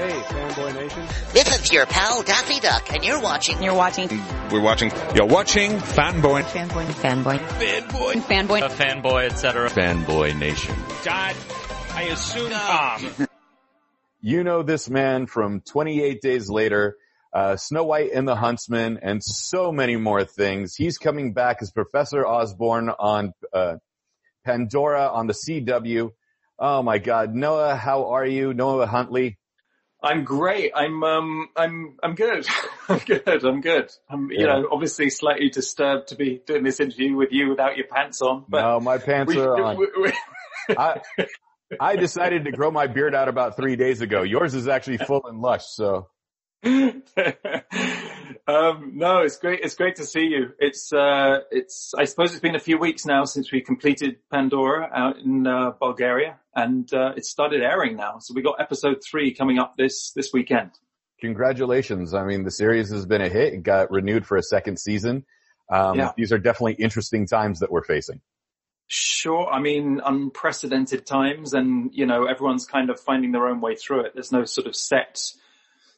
Hey, Fanboy Nation. This is your pal Daffy Duck, and you're watching. You're watching. We're watching. You're watching Fanboy. Fanboy. Fanboy. Fanboy. Fanboy. A fanboy, etc. Fanboy Nation. God, I assume Tom. You know this man from 28 Days Later, uh, Snow White and the Huntsman, and so many more things. He's coming back as Professor Osborn on uh, Pandora on the CW. Oh my God, Noah, how are you, Noah Huntley? I'm great. I'm um I'm I'm good. I'm good. I'm good. I'm you Yeah. know obviously slightly disturbed to be doing this interview with you without your pants on. But no, my pants we, are on. we- we- I, I decided to grow my beard out about three days ago. Yours is actually full and lush, so. um, no, it's great. It's great to see you. It's uh, it's. I suppose it's been a few weeks now since we completed Pandora out in uh, Bulgaria, and uh, it started airing now. So we got episode three coming up this this weekend. Congratulations. I mean, the series has been a hit. It got renewed for a second season. Um, Yeah. these are definitely interesting times that we're facing. Sure. I mean, unprecedented times and, you know, everyone's kind of finding their own way through it. There's no sort of set,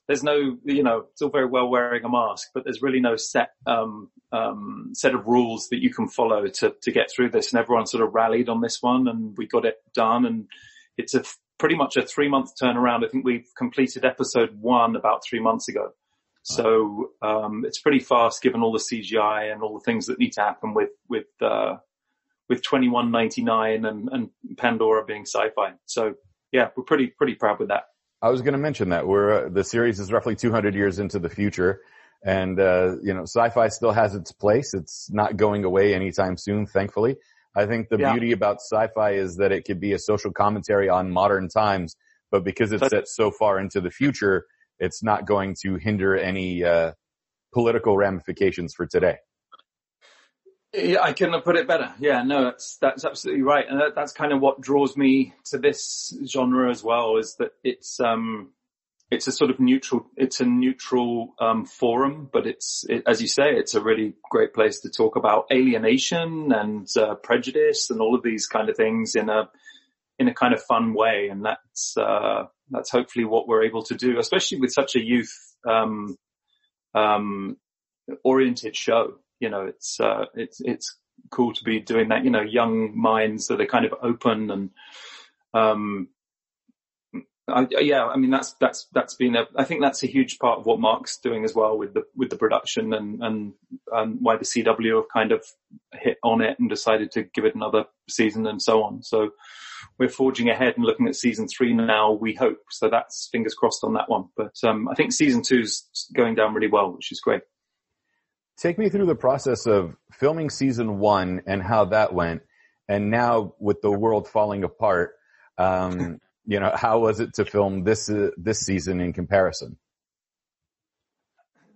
there's no, you know, it's all very well wearing a mask, but there's really no set, um, um, set of rules that you can follow to, to get through this. And everyone sort of rallied on this one and we got it done. And it's a pretty much a three month turnaround. I think we've completed episode one about three months ago. So, um, it's pretty fast given all the CGI and all the things that need to happen with, with, uh, with 2199 and, and Pandora being sci-fi. So yeah, we're pretty, pretty proud with that. I was going to mention that we're, uh, the series is roughly 200 years into the future and, uh, you know, sci-fi still has its place. It's not going away anytime soon, thankfully. I think the Yeah. beauty about sci-fi is that it could be a social commentary on modern times, but because it's set so far into the future, it's not going to hinder any, uh, political ramifications for today. Yeah, I couldn't have put it better. Yeah, no, that's, that's absolutely right. And that, that's kind of what draws me to this genre as well is that it's, um, it's a sort of neutral, it's a neutral, um, forum, but it's, it, as you say, it's a really great place to talk about alienation and, uh, prejudice and all of these kind of things in a, in a kind of fun way. And that's, uh, that's hopefully what we're able to do, especially with such a youth, um, um, oriented show. You know, it's, uh, it's, it's cool to be doing that, you know, young minds that are kind of open and, um, I, yeah, I mean, that's, that's, that's been a, I think that's a huge part of what Mark's doing as well with the, with the production and, and, and why the CW have kind of hit on it and decided to give it another season and so on. So we're forging ahead and looking at season three now, we hope. So that's fingers crossed on that one. But, um, I think season two's going down really well, which is great. Take me through the process of filming season one and how that went. And now with the world falling apart, um, you know, how was it to film this, uh, this season in comparison?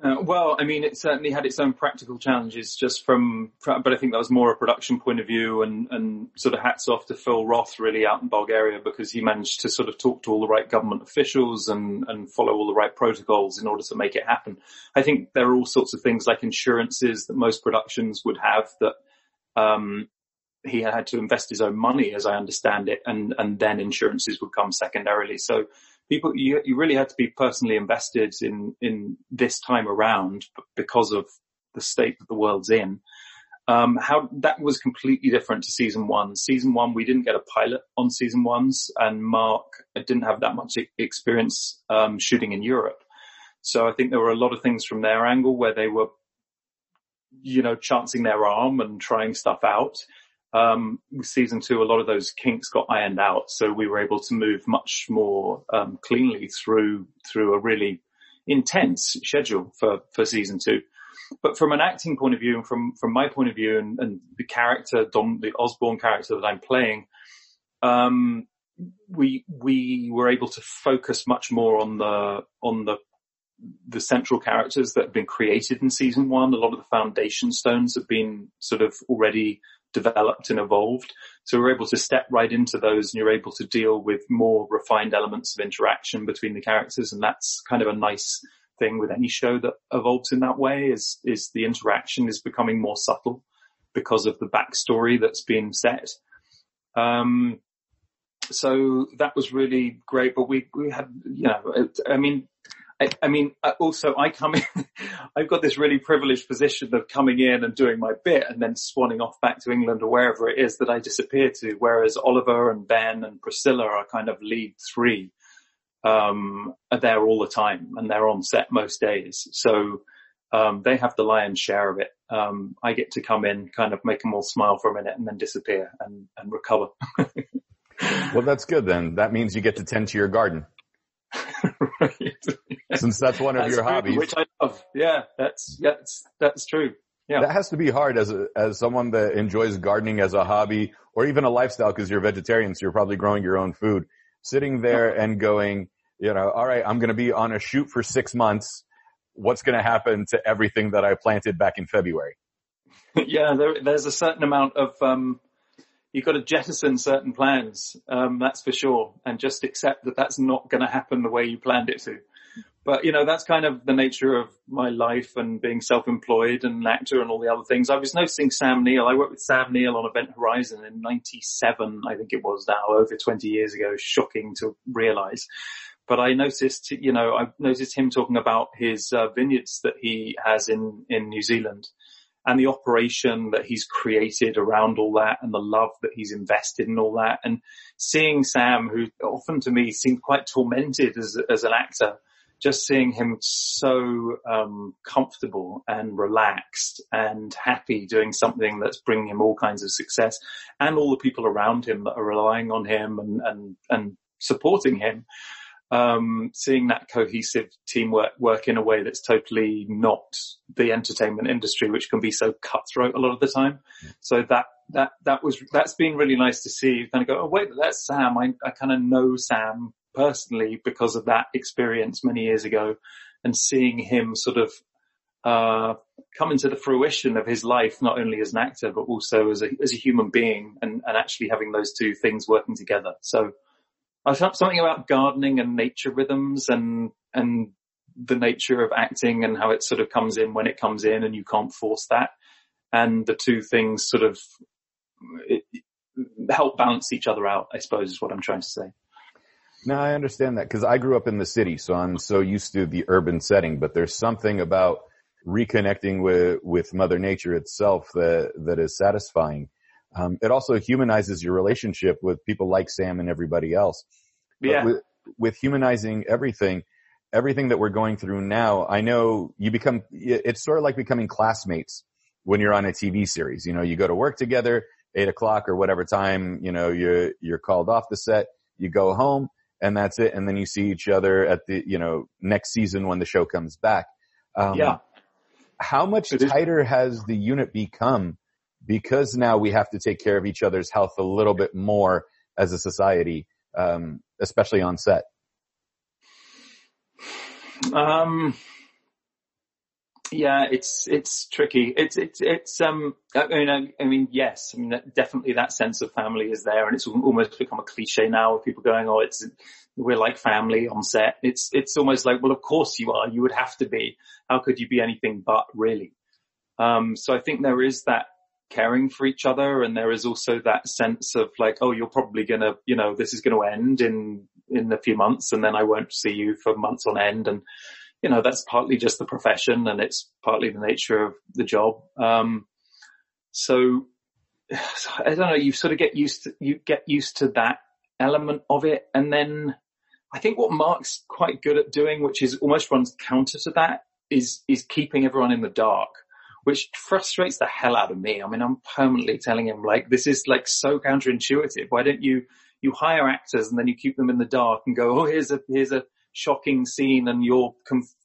Uh, well, I mean, it certainly had its own practical challenges just from, but I think that was more a production point of view and, and sort of hats off to Phil Roth really out in Bulgaria because he managed to sort of talk to all the right government officials and, and follow all the right protocols in order to make it happen. I think there are all sorts of things like insurances that most productions would have that, um, he had to invest his own money as I understand it and, and then insurances would come secondarily. So people, you, you really had to be personally invested in, in this time around because of the state that the world's in. Um, how that was completely different to season one. Season one, we didn't get a pilot on season ones and Mark didn't have that much experience, um, shooting in Europe. So I think there were a lot of things from their angle where they were, you know, chancing their arm and trying stuff out um, season two, a lot of those kinks got ironed out. So we were able to move much more, um, cleanly through, through a really intense schedule for, for season two. But from an acting point of view and from, from my point of view and, and the character, Dom, the Osborn character that I'm playing, um, we, we were able to focus much more on the, on the, the central characters that have been created in season one. A lot of the foundation stones have been sort of already developed and evolved. So we're able to step right into those and you're able to deal with more refined elements of interaction between the characters. And that's kind of a nice thing with any show that evolves in that way is, is the interaction is becoming more subtle because of the backstory that's been set. Um, so that was really great. But we we had you know it, I mean. I, I mean, also I come in, I've got this really privileged position of coming in and doing my bit and then swanning off back to England or wherever it is that I disappear to. Whereas Oliver and Ben and Priscilla are kind of lead three. Um, are there all the time and they're on set most days. So, um, they have the lion's share of it. Um, I get to come in, kind of make them all smile for a minute and then disappear and, and recover. Well, that's good then. That means you get to tend to your garden right. since that's one of That's your true, hobbies. which I love. Yeah, that's, that's, that's true. Yeah. That has to be hard as a, as someone that enjoys gardening as a hobby or even a lifestyle because you're vegetarian, so you're probably growing your own food. Sitting there and going, you know, all right, I'm going to be on a shoot for six months. What's going to happen to everything that I planted back in February? yeah, there, there's a certain amount of, um, you've got to jettison certain plans, um, that's for sure, and just accept that that's not going to happen the way you planned it to. But you know, that's kind of the nature of my life and being self-employed and an actor and all the other things. I was noticing Sam Neill. I worked with Sam Neill on Event Horizon in '97, I think it was now, over 20 years ago. Shocking to realize. But I noticed, you know, I noticed him talking about his uh, vineyards that he has in in New Zealand and the operation that he's created around all that and the love that he's invested in all that. And seeing Sam, who often to me seemed quite tormented as, as an actor, just seeing him so um, comfortable and relaxed and happy doing something that's bringing him all kinds of success and all the people around him that are relying on him and, and, and supporting him um, seeing that cohesive teamwork work in a way that's totally not the entertainment industry, which can be so cutthroat a lot of the time. So that, that, that was, that's been really nice to see. You kind of go, oh wait, that's Sam. I, I kind of know Sam personally because of that experience many years ago and seeing him sort of, uh, come into the fruition of his life, not only as an actor, but also as a, as a human being and, and actually having those two things working together. So, I felt something about gardening and nature rhythms and, and the nature of acting and how it sort of comes in when it comes in and you can't force that. And the two things sort of it, help balance each other out, I suppose is what I'm trying to say. No, I understand that because I grew up in the city, so I'm so used to the urban setting, but there's something about reconnecting with, with mother nature itself that, that is satisfying. Um, it also humanizes your relationship with people like Sam and everybody else. Yeah. With, with humanizing everything, everything that we're going through now, I know you become, it's sort of like becoming classmates when you're on a TV series. You know, you go to work together, eight o'clock or whatever time, you know, you're, you're called off the set, you go home and that's it. And then you see each other at the, you know, next season when the show comes back. Um, yeah. how much tighter has the unit become because now we have to take care of each other's health a little bit more as a society, um, especially on set? Um, yeah, it's it's tricky. It's it's it's um. I mean, I, I mean, yes. I mean, definitely that sense of family is there, and it's almost become a cliche now. With people going, "Oh, it's we're like family on set." It's it's almost like, well, of course you are. You would have to be. How could you be anything but? Really. Um. So I think there is that caring for each other, and there is also that sense of like, oh, you're probably gonna, you know, this is to end in in a few months, and then I won't see you for months on end, and you know, that's partly just the profession and it's partly the nature of the job. Um, so I don't know, you sort of get used to, you get used to that element of it. And then I think what Mark's quite good at doing, which is almost runs counter to that is, is keeping everyone in the dark, which frustrates the hell out of me. I mean, I'm permanently telling him like, this is like so counterintuitive. Why don't you, you hire actors and then you keep them in the dark and go, oh, here's a, here's a shocking scene and your,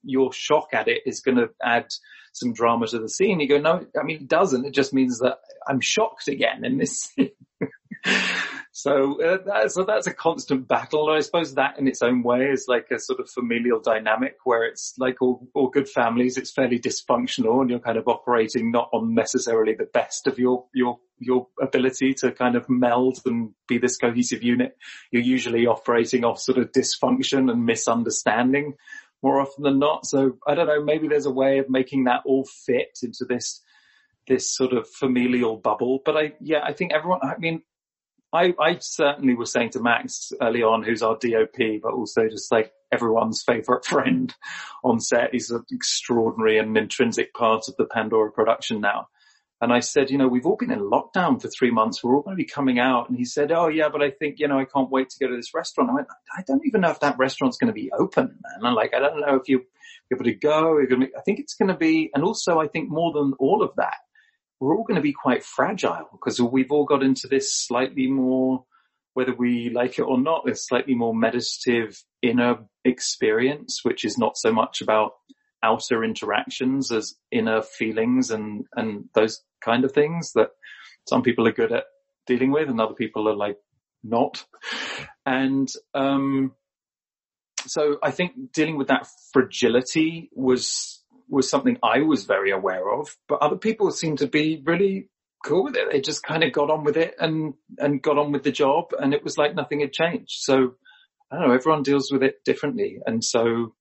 your shock at it is going to add some drama to the scene. You go, no, I mean, it doesn't. It just means that I'm shocked again in this. so, uh, that's, so that's a constant battle. I suppose that in its own way is like a sort of familial dynamic where it's like all, all good families, it's fairly dysfunctional and you're kind of operating not on necessarily the best of your, your, your ability to kind of meld and be this cohesive unit. You're usually operating off sort of dysfunction and misunderstanding more often than not. So I don't know, maybe there's a way of making that all fit into this, this sort of familial bubble. But I, yeah, I think everyone, I mean, I, I certainly was saying to Max early on, who's our DOP, but also just like everyone's favorite friend on set. He's an extraordinary and intrinsic part of the Pandora production now. And I said, you know, we've all been in lockdown for three months. We're all going to be coming out. And he said, oh yeah, but I think, you know, I can't wait to go to this restaurant. I went, I don't even know if that restaurant's going to be open, man. I'm like, I don't know if you're able to go. Be, I think it's going to be, and also I think more than all of that, we're all going to be quite fragile because we've all got into this slightly more, whether we like it or not, this slightly more meditative inner experience, which is not so much about outer interactions as inner feelings and, and those kind of things that some people are good at dealing with and other people are like not. And, um, so I think dealing with that fragility was was something I was very aware of, but other people seemed to be really cool with it. They just kind of got on with it and, and got on with the job and it was like nothing had changed. So I don't know, everyone deals with it differently. And so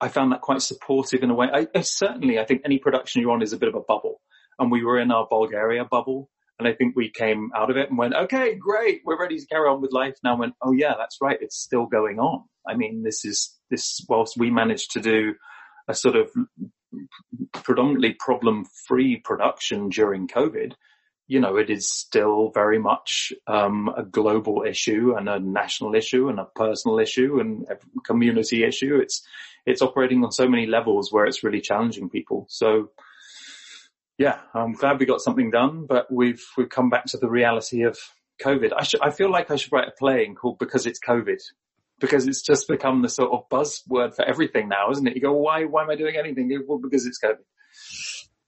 I found that quite supportive in a way. I, I certainly, I think any production you're on is a bit of a bubble and we were in our Bulgaria bubble. And I think we came out of it and went, okay, great. We're ready to carry on with life now. went, oh yeah, that's right. It's still going on. I mean, this is, this, whilst we managed to do a sort of predominantly problem free production during COVID, you know, it is still very much um, a global issue and a national issue and a personal issue and a community issue. It's it's operating on so many levels where it's really challenging people. So, yeah, I'm glad we got something done, but we've we've come back to the reality of COVID. I should I feel like I should write a play called Because It's COVID because it's just become the sort of buzzword for everything now, isn't it? You go, why, why am I doing anything? Well, because it's COVID.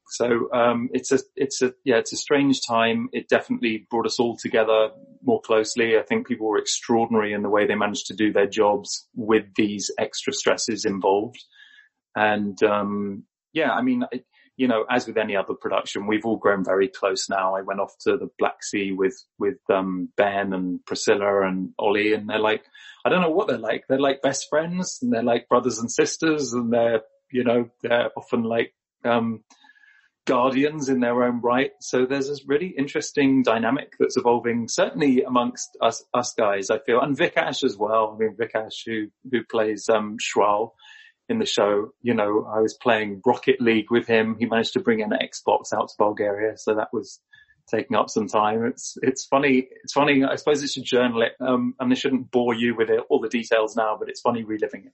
So, um, it's a, it's a, yeah, it's a strange time. It definitely brought us all together more closely. I think people were extraordinary in the way they managed to do their jobs with these extra stresses involved. And, um, yeah, I mean, it, you know, as with any other production, we've all grown very close now. I went off to the Black Sea with, with, um, Ben and Priscilla and Ollie and they're like, I don't know what they're like. They're like best friends and they're like brothers and sisters and they're, you know, they're often like, um, guardians in their own right. So there's this really interesting dynamic that's evolving, certainly amongst us, us guys, I feel, and Vikash as well. I mean, Vikash who, who plays, um, Shral in the show, you know, I was playing Rocket League with him. He managed to bring an Xbox out to Bulgaria. So that was taking up some time. It's, it's funny. It's funny. I suppose it should journal it. Um, and I shouldn't bore you with it, all the details now, but it's funny reliving it.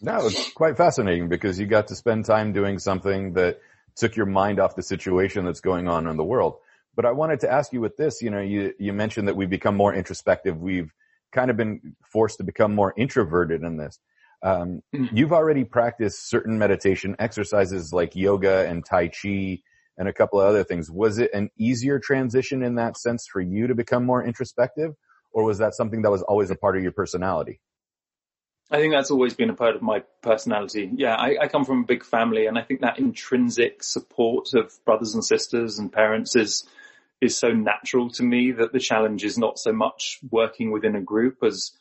No, it's quite fascinating because you got to spend time doing something that took your mind off the situation that's going on in the world. But I wanted to ask you with this, you know, you, you mentioned that we've become more introspective. We've kind of been forced to become more introverted in this. Um, mm-hmm. you've already practiced certain meditation exercises like yoga and Tai Chi and a couple of other things. Was it an easier transition in that sense for you to become more introspective or was that something that was always a part of your personality? I think that's always been a part of my personality. Yeah, I, I, come from a big family and I think that intrinsic support of brothers and sisters and parents is, is so natural to me that the challenge is not so much working within a group as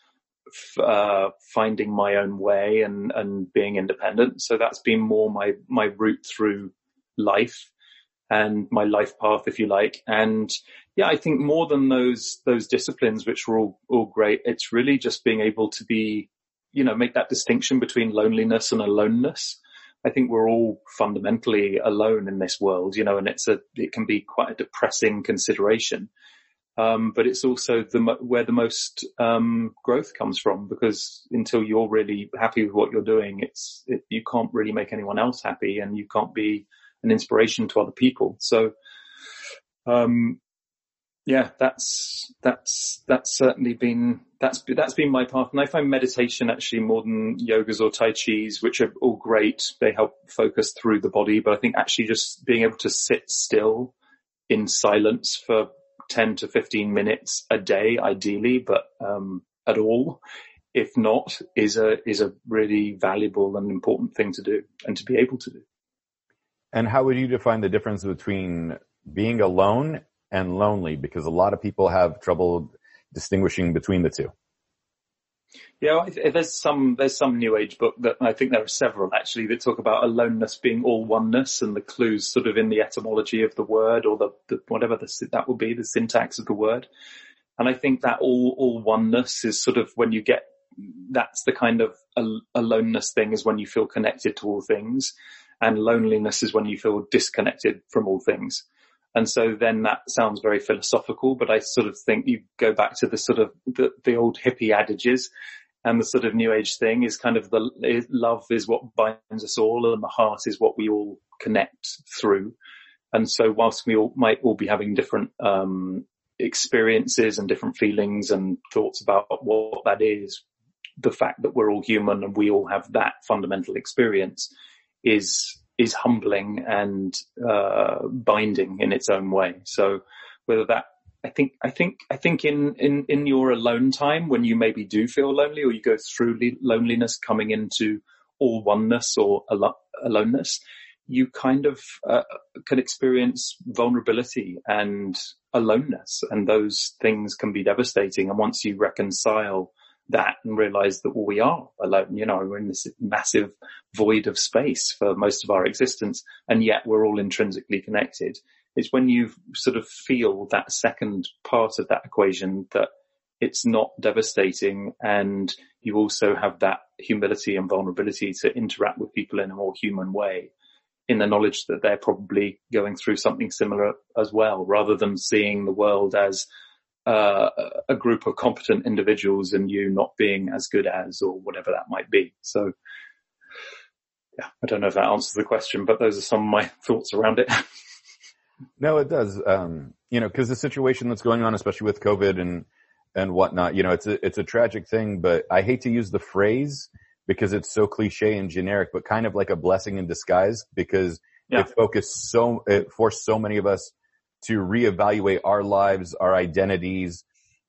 uh, finding my own way and, and being independent. So that's been more my, my route through life and my life path, if you like. And yeah, I think more than those, those disciplines, which were all, all great, it's really just being able to be, you know, make that distinction between loneliness and aloneness. I think we're all fundamentally alone in this world, you know, and it's a, it can be quite a depressing consideration. Um, but it's also the, where the most, um, growth comes from because until you're really happy with what you're doing, it's, it, you can't really make anyone else happy and you can't be an inspiration to other people. So, um, yeah, that's, that's, that's certainly been, that's, that's been my path. And I find meditation actually more than yogas or Tai Chi's, which are all great. They help focus through the body, but I think actually just being able to sit still in silence for 10 to 15 minutes a day, ideally, but, um, at all, if not, is a, is a really valuable and important thing to do and to be able to do. And how would you define the difference between being alone and lonely? Because a lot of people have trouble distinguishing between the two. Yeah, there's some there's some New Age book that I think there are several actually that talk about aloneness being all oneness and the clues sort of in the etymology of the word or the, the whatever the, that would be the syntax of the word. And I think that all, all oneness is sort of when you get, that's the kind of al- aloneness thing is when you feel connected to all things and loneliness is when you feel disconnected from all things. And so then that sounds very philosophical, but I sort of think you go back to the sort of the, the old hippie adages and the sort of new age thing is kind of the is, love is what binds us all and the heart is what we all connect through. And so whilst we all might all be having different, um, experiences and different feelings and thoughts about what that is, the fact that we're all human and we all have that fundamental experience is is humbling and uh, binding in its own way. So whether that I think I think I think in in in your alone time when you maybe do feel lonely or you go through loneliness coming into all oneness or al- aloneness, you kind of uh, can experience vulnerability and aloneness, and those things can be devastating. And once you reconcile that and realize that well, we are alone, you know, we're in this massive void of space for most of our existence, and yet we're all intrinsically connected. It's when you sort of feel that second part of that equation that it's not devastating and you also have that humility and vulnerability to interact with people in a more human way in the knowledge that they're probably going through something similar as well, rather than seeing the world as uh, a group of competent individuals and you not being as good as or whatever that might be. So, yeah, I don't know if that answers the question, but those are some of my thoughts around it. no, it does. Um, you know, because the situation that's going on, especially with COVID and and whatnot, you know, it's a it's a tragic thing. But I hate to use the phrase because it's so cliche and generic, but kind of like a blessing in disguise because yeah. it focused so, it forced so many of us to reevaluate our lives, our identities,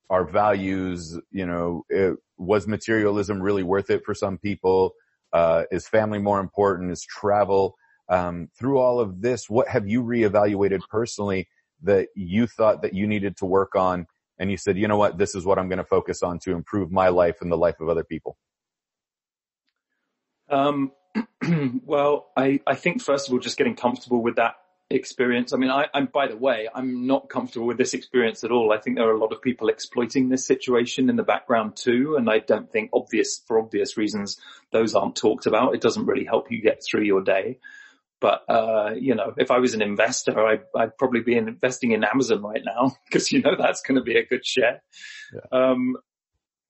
our values. You know, it, was materialism really worth it for some people? Uh, is family more important? Is travel? Um, through all of this, what have you reevaluated personally that you thought that you needed to work on? And you said, you know what, this is what I'm going to focus on to improve my life and the life of other people. Um, well, I, I think first of all, just getting comfortable with that experience. I mean, I, am by the way, I'm not comfortable with this experience at all. I think there are a lot of people exploiting this situation in the background too. And I don't think obvious, for obvious reasons, those aren't talked about. It doesn't really help you get through your day. But, uh, you know, if I was an investor, I, would probably be investing in Amazon right now because, you know, that's going to be a good share. Yeah. Um,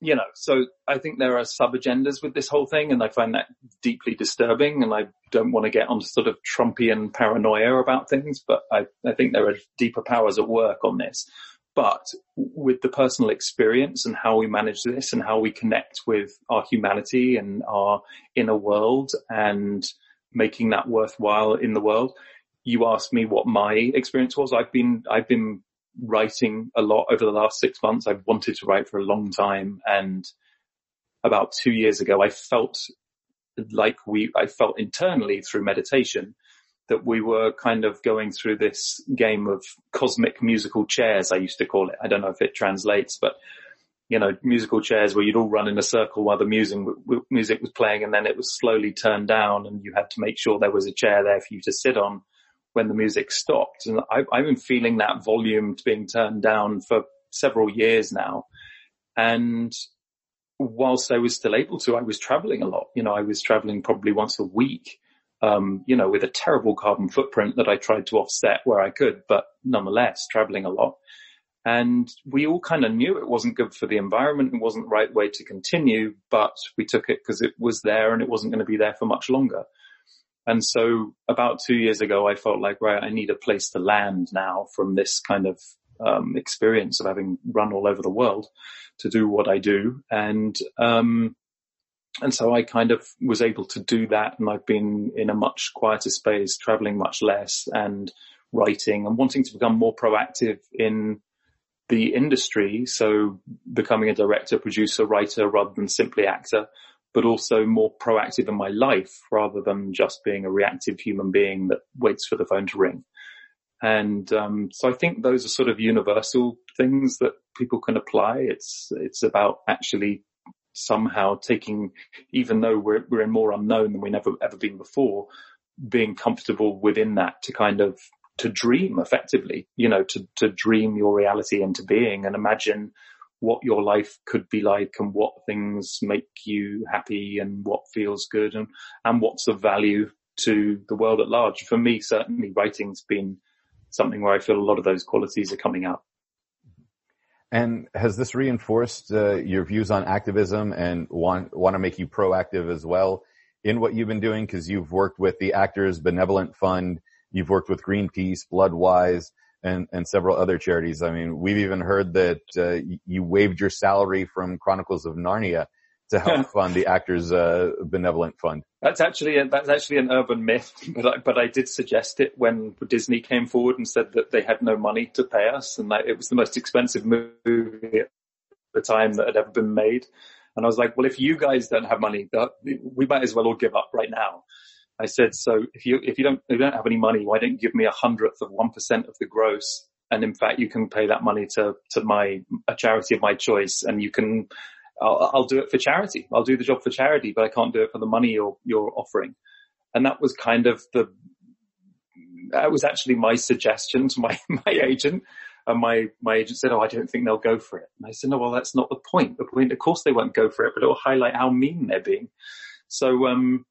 you know, so I think there are sub agendas with this whole thing and I find that deeply disturbing and I don't want to get on sort of Trumpian paranoia about things, but I, I think there are deeper powers at work on this. But with the personal experience and how we manage this and how we connect with our humanity and our inner world and making that worthwhile in the world, you asked me what my experience was. I've been, I've been writing a lot over the last six months. I've wanted to write for a long time. And about two years ago, I felt like we, I felt internally through meditation that we were kind of going through this game of cosmic musical chairs, I used to call it. I don't know if it translates, but you know, musical chairs where you'd all run in a circle while the music, music was playing and then it was slowly turned down and you had to make sure there was a chair there for you to sit on when the music stopped. And I, I've been feeling that volume being turned down for several years now. And whilst I was still able to, I was traveling a lot. You know, I was traveling probably once a week, um, you know, with a terrible carbon footprint that I tried to offset where I could, but nonetheless traveling a lot. And we all kind of knew it wasn't good for the environment. It wasn't the right way to continue, but we took it because it was there and it wasn't going to be there for much longer. And so about two years ago, I felt like, right, I need a place to land now from this kind of um, experience of having run all over the world to do what I do. And, um, and so I kind of was able to do that. And I've been in a much quieter space, traveling much less and writing and wanting to become more proactive in the industry. So becoming a director, producer, writer rather than simply actor but also more proactive in my life rather than just being a reactive human being that waits for the phone to ring. And um, so I think those are sort of universal things that people can apply. It's it's about actually somehow taking, even though we're we're in more unknown than we never ever been before, being comfortable within that to kind of to dream effectively, you know, to to dream your reality into being and imagine what your life could be like and what things make you happy and what feels good and, and what's of value to the world at large. For me, certainly writing's been something where I feel a lot of those qualities are coming out. And has this reinforced uh, your views on activism and want want to make you proactive as well in what you've been doing? Because you've worked with the Actors Benevolent Fund, you've worked with Greenpeace, Bloodwise, and and several other charities. I mean, we've even heard that uh, you waived your salary from Chronicles of Narnia to help fund the Actors uh, Benevolent Fund. That's actually a, that's actually an urban myth, but I, but I did suggest it when Disney came forward and said that they had no money to pay us, and that it was the most expensive movie at the time that had ever been made. And I was like, well, if you guys don't have money, we might as well all give up right now. I said, so if you if you don't if you don't have any money, why don't you give me a hundredth of one percent of the gross? And in fact, you can pay that money to to my a charity of my choice, and you can I'll, I'll, do it for charity. I'll do the job for charity, but I can't do it for the money you're, you're offering. And that was kind of the, that was actually my suggestion to my, my agent. And my, my agent said, Oh, I don't think they'll go for it. And I said, No, well, that's not the point. The point, of course they won't go for it, but it will highlight how mean they're being. So, um,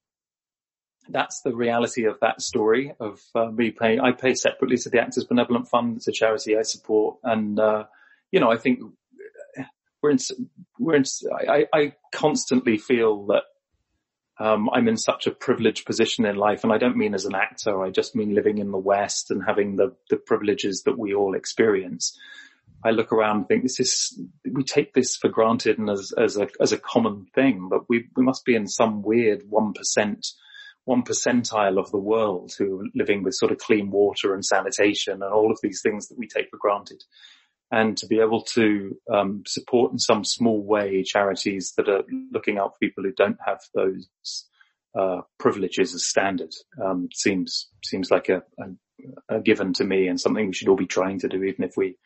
that's the reality of that story of uh, me paying. I pay separately to the Actors Benevolent Fund. It's a charity I support. And, uh, you know, I think we're in, we're in, I, I constantly feel that um, I'm in such a privileged position in life, and I don't mean as an actor. I just mean living in the West and having the the privileges that we all experience. I look around and think this is we take this for granted and as as a as a common thing, but we we must be in some weird one percent one percentile of the world who are living with sort of clean water and sanitation and all of these things that we take for granted and to be able to um, support in some small way charities that are looking out for people who don't have those uh, privileges as standard um, seems seems like a, a, a, given to me and something we should all be trying to do, even if we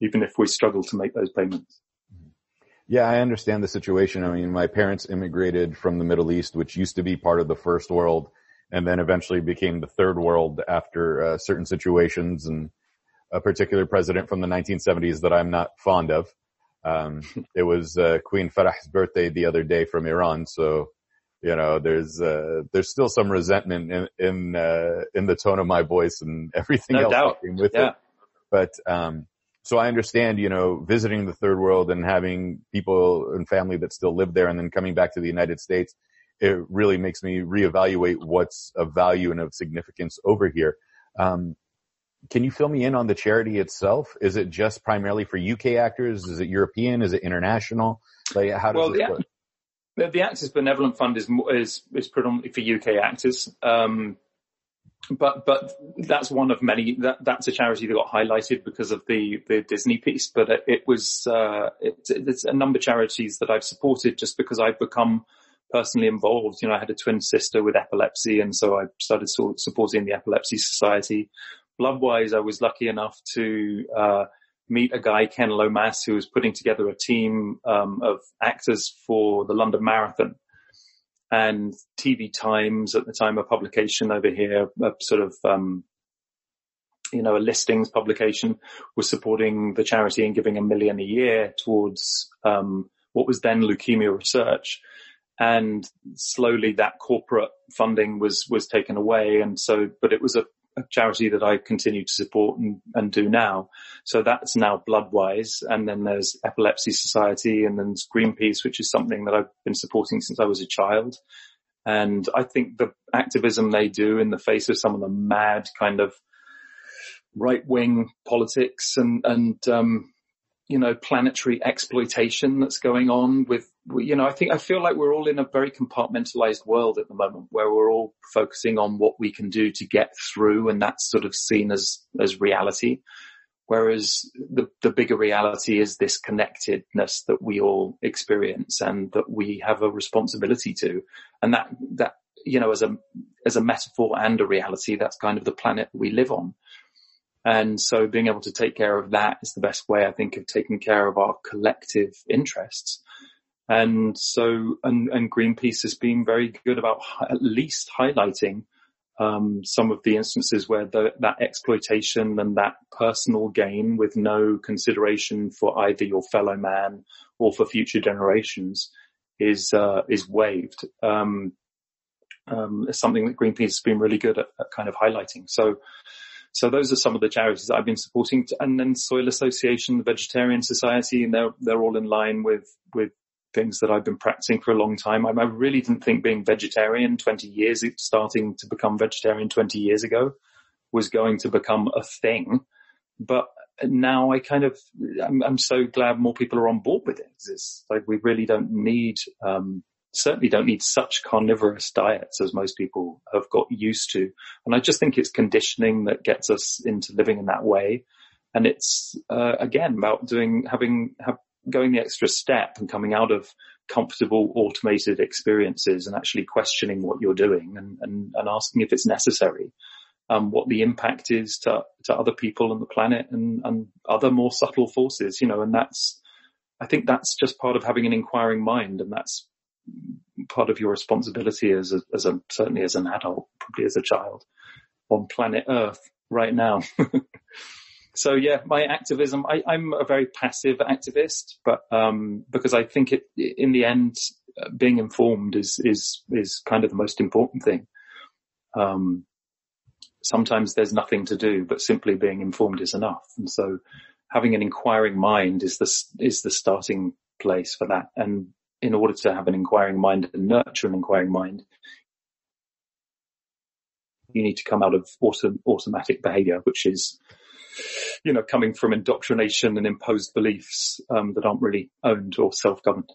even if we struggle to make those payments. Yeah, I understand the situation. I mean, my parents immigrated from the Middle East, which used to be part of the first world, and then eventually became the third world after uh, certain situations and a particular president from the 1970s that I'm not fond of. Um, it was uh, Queen Farah's birthday the other day from Iran, so you know there's uh, there's still some resentment in in, uh, in the tone of my voice and everything no else doubt. with yeah. it. But um, so I understand, you know, visiting the third world and having people and family that still live there, and then coming back to the United States, it really makes me reevaluate what's of value and of significance over here. Um, can you fill me in on the charity itself? Is it just primarily for UK actors? Is it European? Is it international? Like, how does well, this yeah. work? The, the Actors Benevolent Fund is is is predominantly for UK actors, um, but but that's one of many. That that's a charity that got highlighted because of the the Disney piece. But it, it was uh, it, it's a number of charities that I've supported just because I've become personally involved. You know, I had a twin sister with epilepsy, and so I started sort supporting the Epilepsy Society. Bloodwise, I was lucky enough to uh, meet a guy, Ken Lomas, who was putting together a team um, of actors for the London Marathon. And TV Times at the time of publication over here, a sort of, um, you know, a listings publication was supporting the charity and giving a million a year towards um, what was then leukemia research. And slowly that corporate funding was was taken away, and so, but it was a a charity that I continue to support and, and do now. So that's now Bloodwise. And then there's Epilepsy Society and then Greenpeace, which is something that I've been supporting since I was a child. And I think the activism they do in the face of some of the mad kind of right wing politics and, and, um, you know, planetary exploitation that's going on with, you know, I think, I feel like we're all in a very compartmentalized world at the moment where we're all focusing on what we can do to get through and that's sort of seen as, as reality. Whereas the, the bigger reality is this connectedness that we all experience and that we have a responsibility to. And that, that, you know, as a, as a metaphor and a reality, that's kind of the planet we live on. And so being able to take care of that is the best way, I think, of taking care of our collective interests. And so, and, and Greenpeace has been very good about at least highlighting um, some of the instances where the, that exploitation and that personal gain with no consideration for either your fellow man or for future generations is uh, is waived. Um, um, it's something that Greenpeace has been really good at, at, kind of highlighting. So, so those are some of the charities I've been supporting, and then Soil Association, the Vegetarian Society, and they're they're all in line with with things that I've been practicing for a long time. I, I really didn't think being vegetarian 20 years, starting to become vegetarian 20 years ago was going to become a thing. But now I kind of, I'm, I'm so glad more people are on board with it. It's like we really don't need, um, certainly don't need such carnivorous diets as most people have got used to. And I just think it's conditioning that gets us into living in that way. And it's, uh, again, about doing, having, have, going the extra step and coming out of comfortable automated experiences and actually questioning what you're doing and, and, and asking if it's necessary. Um, what the impact is to, to other people and the planet and, and other more subtle forces, you know, and that's, I think that's just part of having an inquiring mind and that's part of your responsibility as a, as a, certainly as an adult, probably as a child on planet earth right now. so yeah, my activism, I, am a very passive activist, but, um, because I think it, in the end, uh, being informed is, is, is kind of the most important thing. Um, sometimes there's nothing to do, but simply being informed is enough. And so having an inquiring mind is the, is the starting place for that. And in order to have an inquiring mind and nurture an inquiring mind, you need to come out of autom- automatic behavior, which is you know, coming from indoctrination and imposed beliefs um, that aren't really owned or self-governed.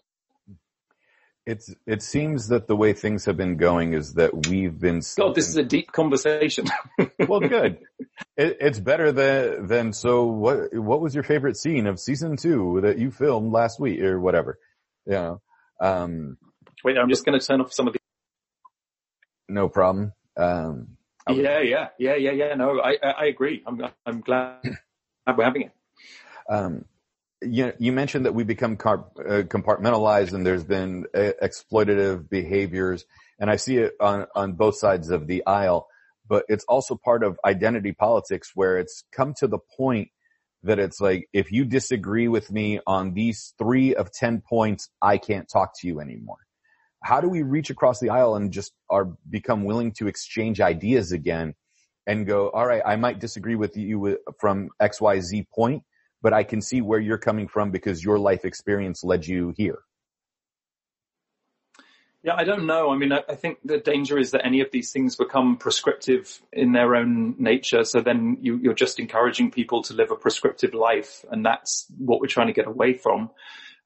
It's it seems that the way things have been going is that we've been. God, this is a deep conversation. well, good. It, it's better than than so. What what was your favorite scene of season two that you filmed last week or whatever? You know. Um, Wait, I'm just going to turn off some of the. No problem. Um, yeah, yeah, yeah, yeah, yeah. No, I, I agree. I'm, I'm glad we're having it. Um, you, you mentioned that we become uh, compartmentalized and there's been uh, exploitative behaviors and I see it on, on both sides of the aisle, but it's also part of identity politics where it's come to the point that it's like, if you disagree with me on these three of 10 points, I can't talk to you anymore how do we reach across the aisle and just are become willing to exchange ideas again and go, all right, I might disagree with you from XYZ point, but I can see where you're coming from because your life experience led you here. Yeah, I don't know. I mean, I, I, think the danger is that any of these things become prescriptive in their own nature. So then you, you're just encouraging people to live a prescriptive life. And that's what we're trying to get away from.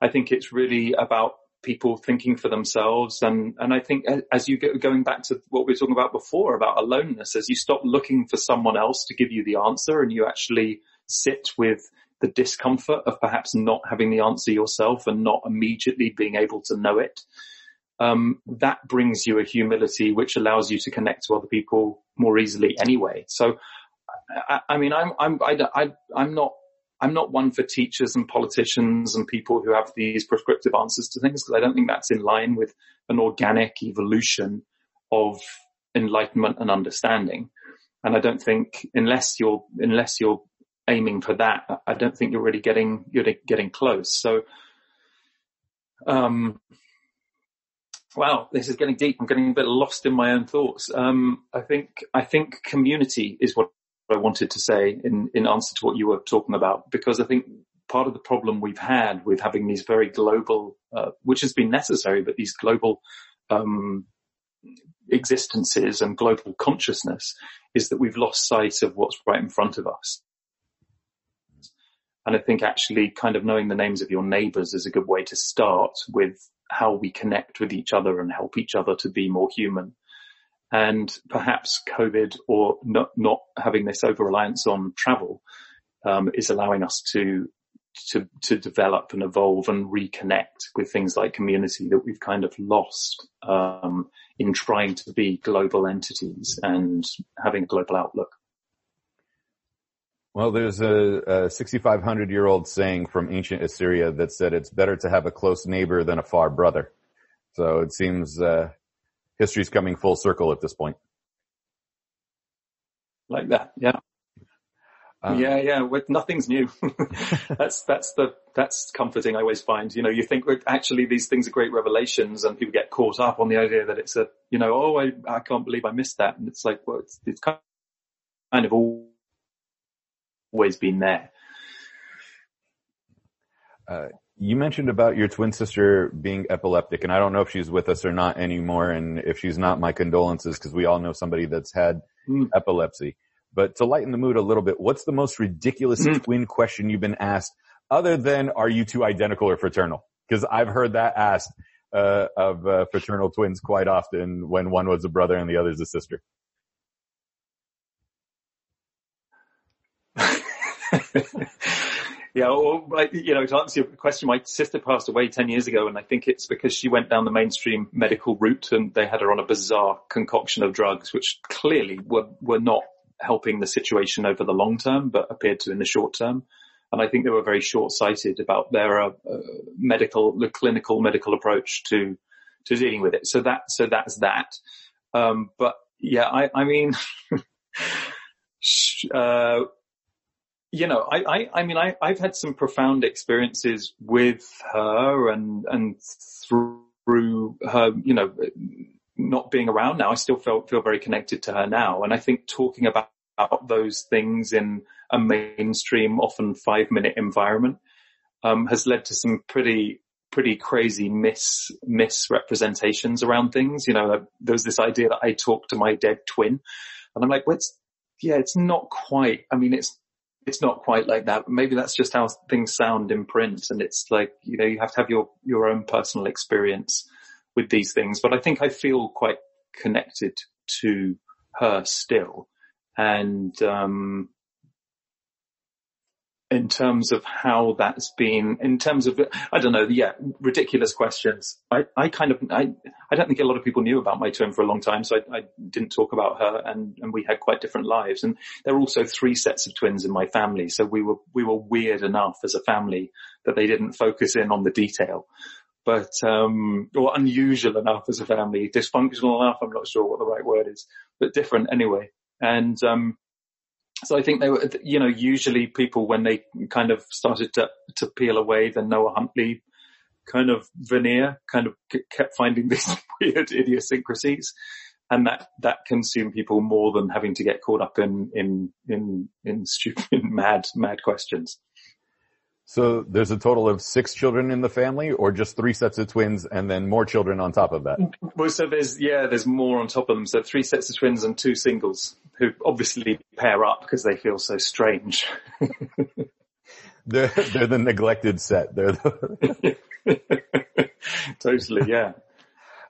I think it's really about people thinking for themselves. And, and I think as you go going back to what we were talking about before about aloneness, as you stop looking for someone else to give you the answer and you actually sit with the discomfort of perhaps not having the answer yourself and not immediately being able to know it. Um, that brings you a humility which allows you to connect to other people more easily anyway. So, I, I mean, I'm, I'm, I, I, I'm not I'm not one for teachers and politicians and people who have these prescriptive answers to things because I don't think that's in line with an organic evolution of enlightenment and understanding. And I don't think unless you're, unless you're aiming for that, I don't think you're really getting, you're getting close. So, um, wow, this is getting deep. I'm getting a bit lost in my own thoughts. Um, I think, I think community is what I wanted to say in, in answer to what you were talking about, because I think part of the problem we've had with having these very global, uh, which has been necessary, but these global, um, existences and global consciousness is that we've lost sight of what's right in front of us. And I think actually kind of knowing the names of your neighbors is a good way to start with how we connect with each other and help each other to be more human and perhaps COVID or not, not having this over reliance on travel um, is allowing us to to to develop and evolve and reconnect with things like community that we've kind of lost um, in trying to be global entities and having a global outlook. Well, there's a, a 6,500 year old saying from ancient Assyria that said it's better to have a close neighbor than a far brother. So it seems uh, history's coming full circle at this point. like that. Yeah. Um, yeah, yeah. With nothing's new. that's that's the that's comforting. I always find. You know, you think actually these things are great revelations, and people get caught up on the idea that it's a you know, oh, I I can't believe I missed that, and it's like, well, it's it's kind of always been there. Uh, you mentioned about your twin sister being epileptic, and I don't know if she's with us or not anymore. And if she's not, my condolences, because we all know somebody that's had mm. epilepsy. But to lighten the mood a little bit, what's the most ridiculous mm. twin question you've been asked other than are you two identical or fraternal? Because I've heard that asked uh, of uh, fraternal twins quite often when one was a brother and the other's a sister. yeah, well, you know, to answer your question, my sister passed away 10 years ago and I think it's because she went down the mainstream medical route and they had her on a bizarre concoction of drugs, which clearly were, were not helping the situation over the long term, but appeared to in the short term. And I think they were very short-sighted about their uh, medical, the clinical medical approach to to dealing with it. So that so that's that. Um, but yeah, I, I mean, uh, you know, I, I, I mean, I, I've had some profound experiences with her and and through her, you know, not being around now, I still feel feel very connected to her now. And I think talking about, about those things in a mainstream, often five minute environment, um, has led to some pretty pretty crazy mis misrepresentations around things. You know, there was this idea that I talked to my dead twin, and I'm like, what's, yeah, it's not quite. I mean, it's it's not quite like that. Maybe that's just how things sound in print, and it's like you know, you have to have your your own personal experience with these things, but I think I feel quite connected to her still. And, um, in terms of how that's been, in terms of, I don't know, yeah, ridiculous questions. I, I kind of, I, I don't think a lot of people knew about my twin for a long time, so I, I didn't talk about her and, and we had quite different lives. And there are also three sets of twins in my family, so we were, we were weird enough as a family that they didn't focus in on the detail but um, or unusual enough as a family, dysfunctional enough. I'm not sure what the right word is, but different anyway. And um, so I think they were, you know, usually people when they kind of started to to peel away the Noah Huntley kind of veneer, kind of kept finding these weird idiosyncrasies. And that, that consumed people more than having to get caught up in, in, in, in stupid, mad, mad questions. So there's a total of six children in the family or just three sets of twins and then more children on top of that? Well, so there's, yeah, there's more on top of them. So three sets of twins and two singles who obviously pair up because they feel so strange. they're, they're the neglected set. They're the... totally, yeah.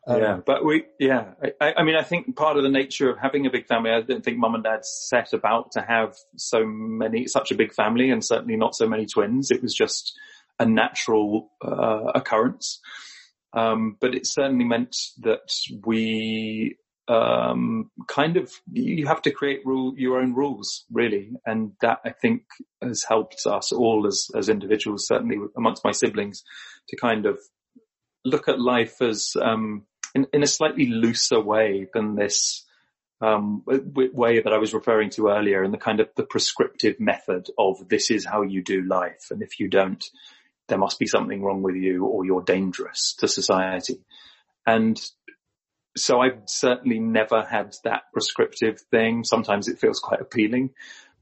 Um, yeah, but we, yeah, I, I, mean, I think part of the nature of having a big family, I don't think mum and dad set about to have so many, such a big family and certainly not so many twins. It was just a natural, uh, occurrence. Um, but it certainly meant that we, um, kind of, you have to create rule, your own rules, really. And that I think has helped us all as, as individuals, certainly amongst my siblings to kind of look at life as, um, in, in a slightly looser way than this um, way that I was referring to earlier and the kind of the prescriptive method of this is how you do life. And if you don't, there must be something wrong with you or you're dangerous to society. And so I've certainly never had that prescriptive thing. Sometimes it feels quite appealing,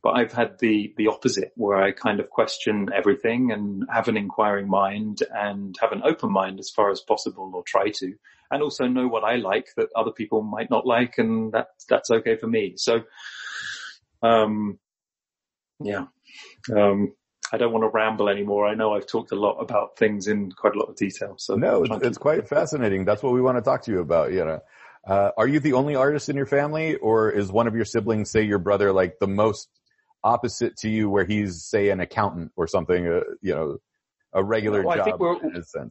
but I've had the, the opposite where I kind of question everything and have an inquiring mind and have an open mind as far as possible or try to and also know what I like that other people might not like and that, that's okay for me. So, um, yeah, um, I don't want to ramble anymore. I know I've talked a lot about things in quite a lot of detail. So no, it's quite fascinating. That's what we want to talk to you about. You know, uh, are you the only artist in your family or is one of your siblings, say your brother, like the most opposite to you where he's say an accountant or something, uh, you know, a regular well, job. I think we're,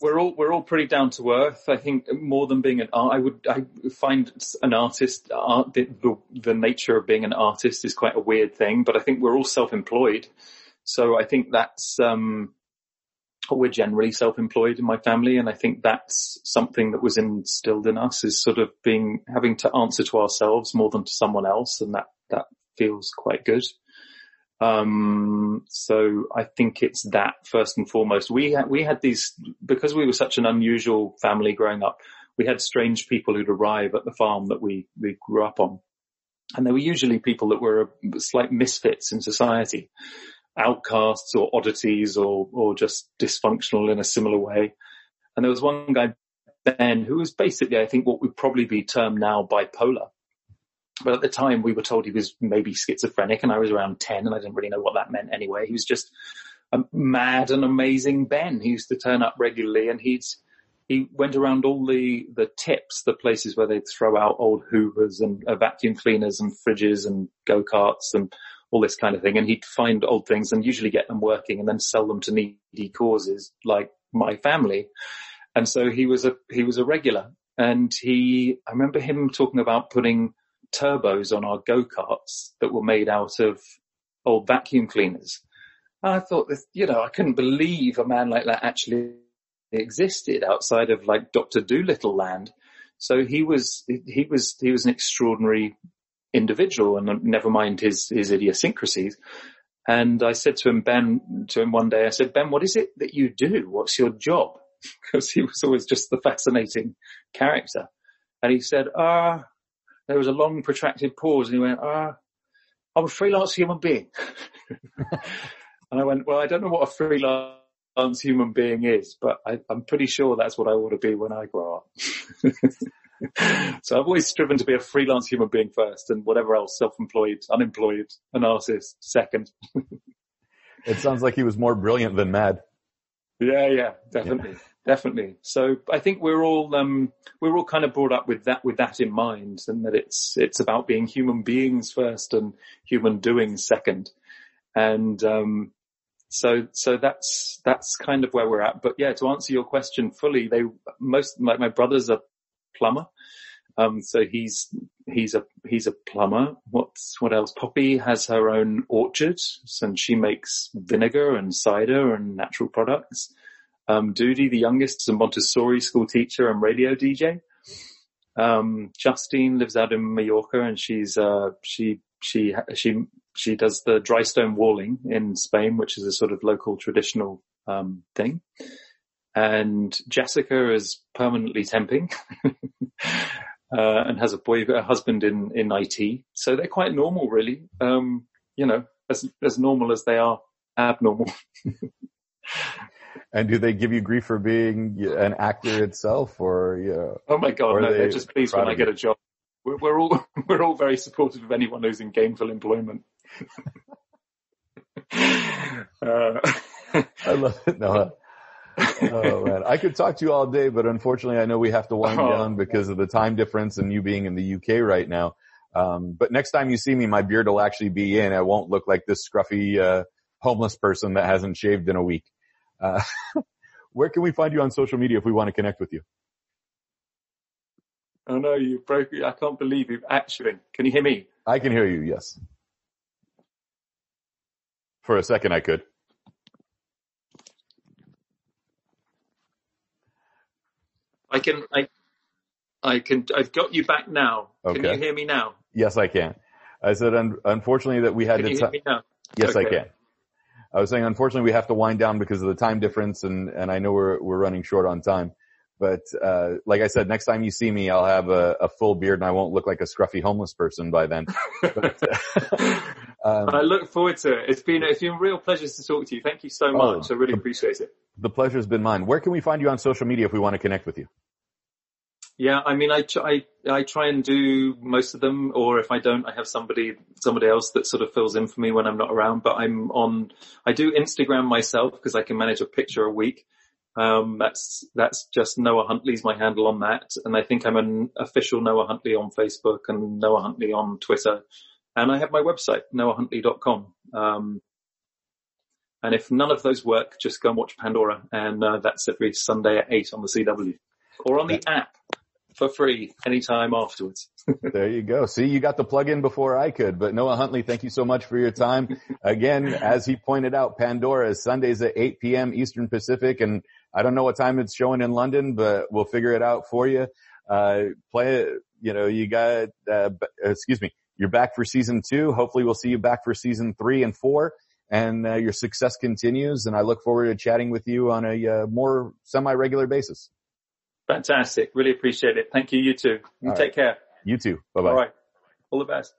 we're all we're all pretty down to earth. I think more than being an art, I would I find an artist art the, the, the nature of being an artist is quite a weird thing. But I think we're all self-employed, so I think that's um, we're generally self-employed in my family, and I think that's something that was instilled in us is sort of being having to answer to ourselves more than to someone else, and that that feels quite good. Um, so I think it's that first and foremost. We had, we had these, because we were such an unusual family growing up, we had strange people who'd arrive at the farm that we, we grew up on. And they were usually people that were slight misfits in society, outcasts or oddities or, or just dysfunctional in a similar way. And there was one guy, Ben, who was basically, I think, what would probably be termed now bipolar. But at the time we were told he was maybe schizophrenic and I was around 10 and I didn't really know what that meant anyway. He was just a mad and amazing Ben. He used to turn up regularly and he'd, he went around all the, the tips, the places where they'd throw out old hoovers and uh, vacuum cleaners and fridges and go-karts and all this kind of thing. And he'd find old things and usually get them working and then sell them to needy causes like my family. And so he was a, he was a regular and he, I remember him talking about putting turbos on our go-karts that were made out of old vacuum cleaners. And I thought that, you know, I couldn't believe a man like that actually existed outside of like Dr. Dolittle land. So he was, he was, he was an extraordinary individual and never mind his, his idiosyncrasies. And I said to him, Ben, to him one day, I said, Ben, what is it that you do? What's your job? Because he was always just the fascinating character. And he said, ah, uh, there was a long protracted pause and he went, ah, uh, I'm a freelance human being. and I went, well, I don't know what a freelance human being is, but I, am pretty sure that's what I want to be when I grow up. so I've always striven to be a freelance human being first and whatever else, self-employed, unemployed, an artist second. it sounds like he was more brilliant than mad. Yeah, yeah, definitely. Yeah definitely. So I think we're all um, we're all kind of brought up with that with that in mind, and that it's it's about being human beings first and human doing second, and um, so so that's that's kind of where we're at. But yeah, to answer your question fully, they most like my brother's a plumber. Um, so he's, he's a, he's a plumber. What's, what else? Poppy has her own orchard and she makes vinegar and cider and natural products. Um, Doody, the youngest, is a Montessori school teacher and radio DJ. Um, Justine lives out in Mallorca and she's, uh, she, she, she, she does the dry stone walling in Spain, which is a sort of local traditional, um, thing. And Jessica is permanently temping, uh, and has a boy, a husband in, in IT. So they're quite normal, really. Um, you know, as, as normal as they are abnormal. And do they give you grief for being an actor itself, or you know, Oh my god, no! They they're just pleased when I get a job. We're, we're, all we're all very supportive of anyone who's in gainful employment. uh, I love it. No, oh man, I could talk to you all day, but unfortunately, I know we have to wind oh. down because of the time difference and you being in the UK right now. Um, but next time you see me, my beard will actually be in. I won't look like this scruffy uh, homeless person that hasn't shaved in a week. Uh, where can we find you on social media if we want to connect with you? Oh no, you broke. Me I can't believe you've actually. Can you hear me? I can hear you. Yes. For a second, I could. I can. I. I can. I've got you back now. Okay. Can you hear me now? Yes, I can. I said, un- unfortunately, that we had can to. You hear me now? Yes, okay. I can. I was saying, unfortunately, we have to wind down because of the time difference, and and I know we're we're running short on time. But uh, like I said, next time you see me, I'll have a, a, full beard and I won't look like a scruffy homeless person by then. but, um, I look forward to it. It's been it's been a real pleasure to talk to you. Thank you so oh, much. Oh, I really the, appreciate it. The pleasure's been mine. Where can we find you on social media if we want to connect with you? Yeah, I mean, I, I, I try and do most of them, or if I don't, I have somebody, somebody else that sort of fills in for me when I'm not around, but I'm on, I do Instagram myself because I can manage a picture a week. Um, that's, that's just Noah Huntley's my handle on that. And I think I'm an official Noah Huntley on Facebook and Noah Huntley on Twitter. And I have my website, noahhuntley.com. Um, and if none of those work, just go and watch Pandora. And uh, that's every Sunday at 8 on the CW or on the app for free anytime afterwards. there you go. See, you got the plug in before I could, but Noah Huntley, thank you so much for your time. Again, as he pointed out, Pandora is Sundays at 8 p.m. Eastern Pacific. And I don't know what time it's showing in London, but we'll figure it out for you. Uh, play it, you know, you got, uh, excuse me, you're back for season two. Hopefully we'll see you back for season three and four and uh, your success continues. And I look forward to chatting with you on a uh, more semi-regular basis. Fantastic. Really appreciate it. Thank you. You too. You All take care. You too. Bye bye. All right. All the best.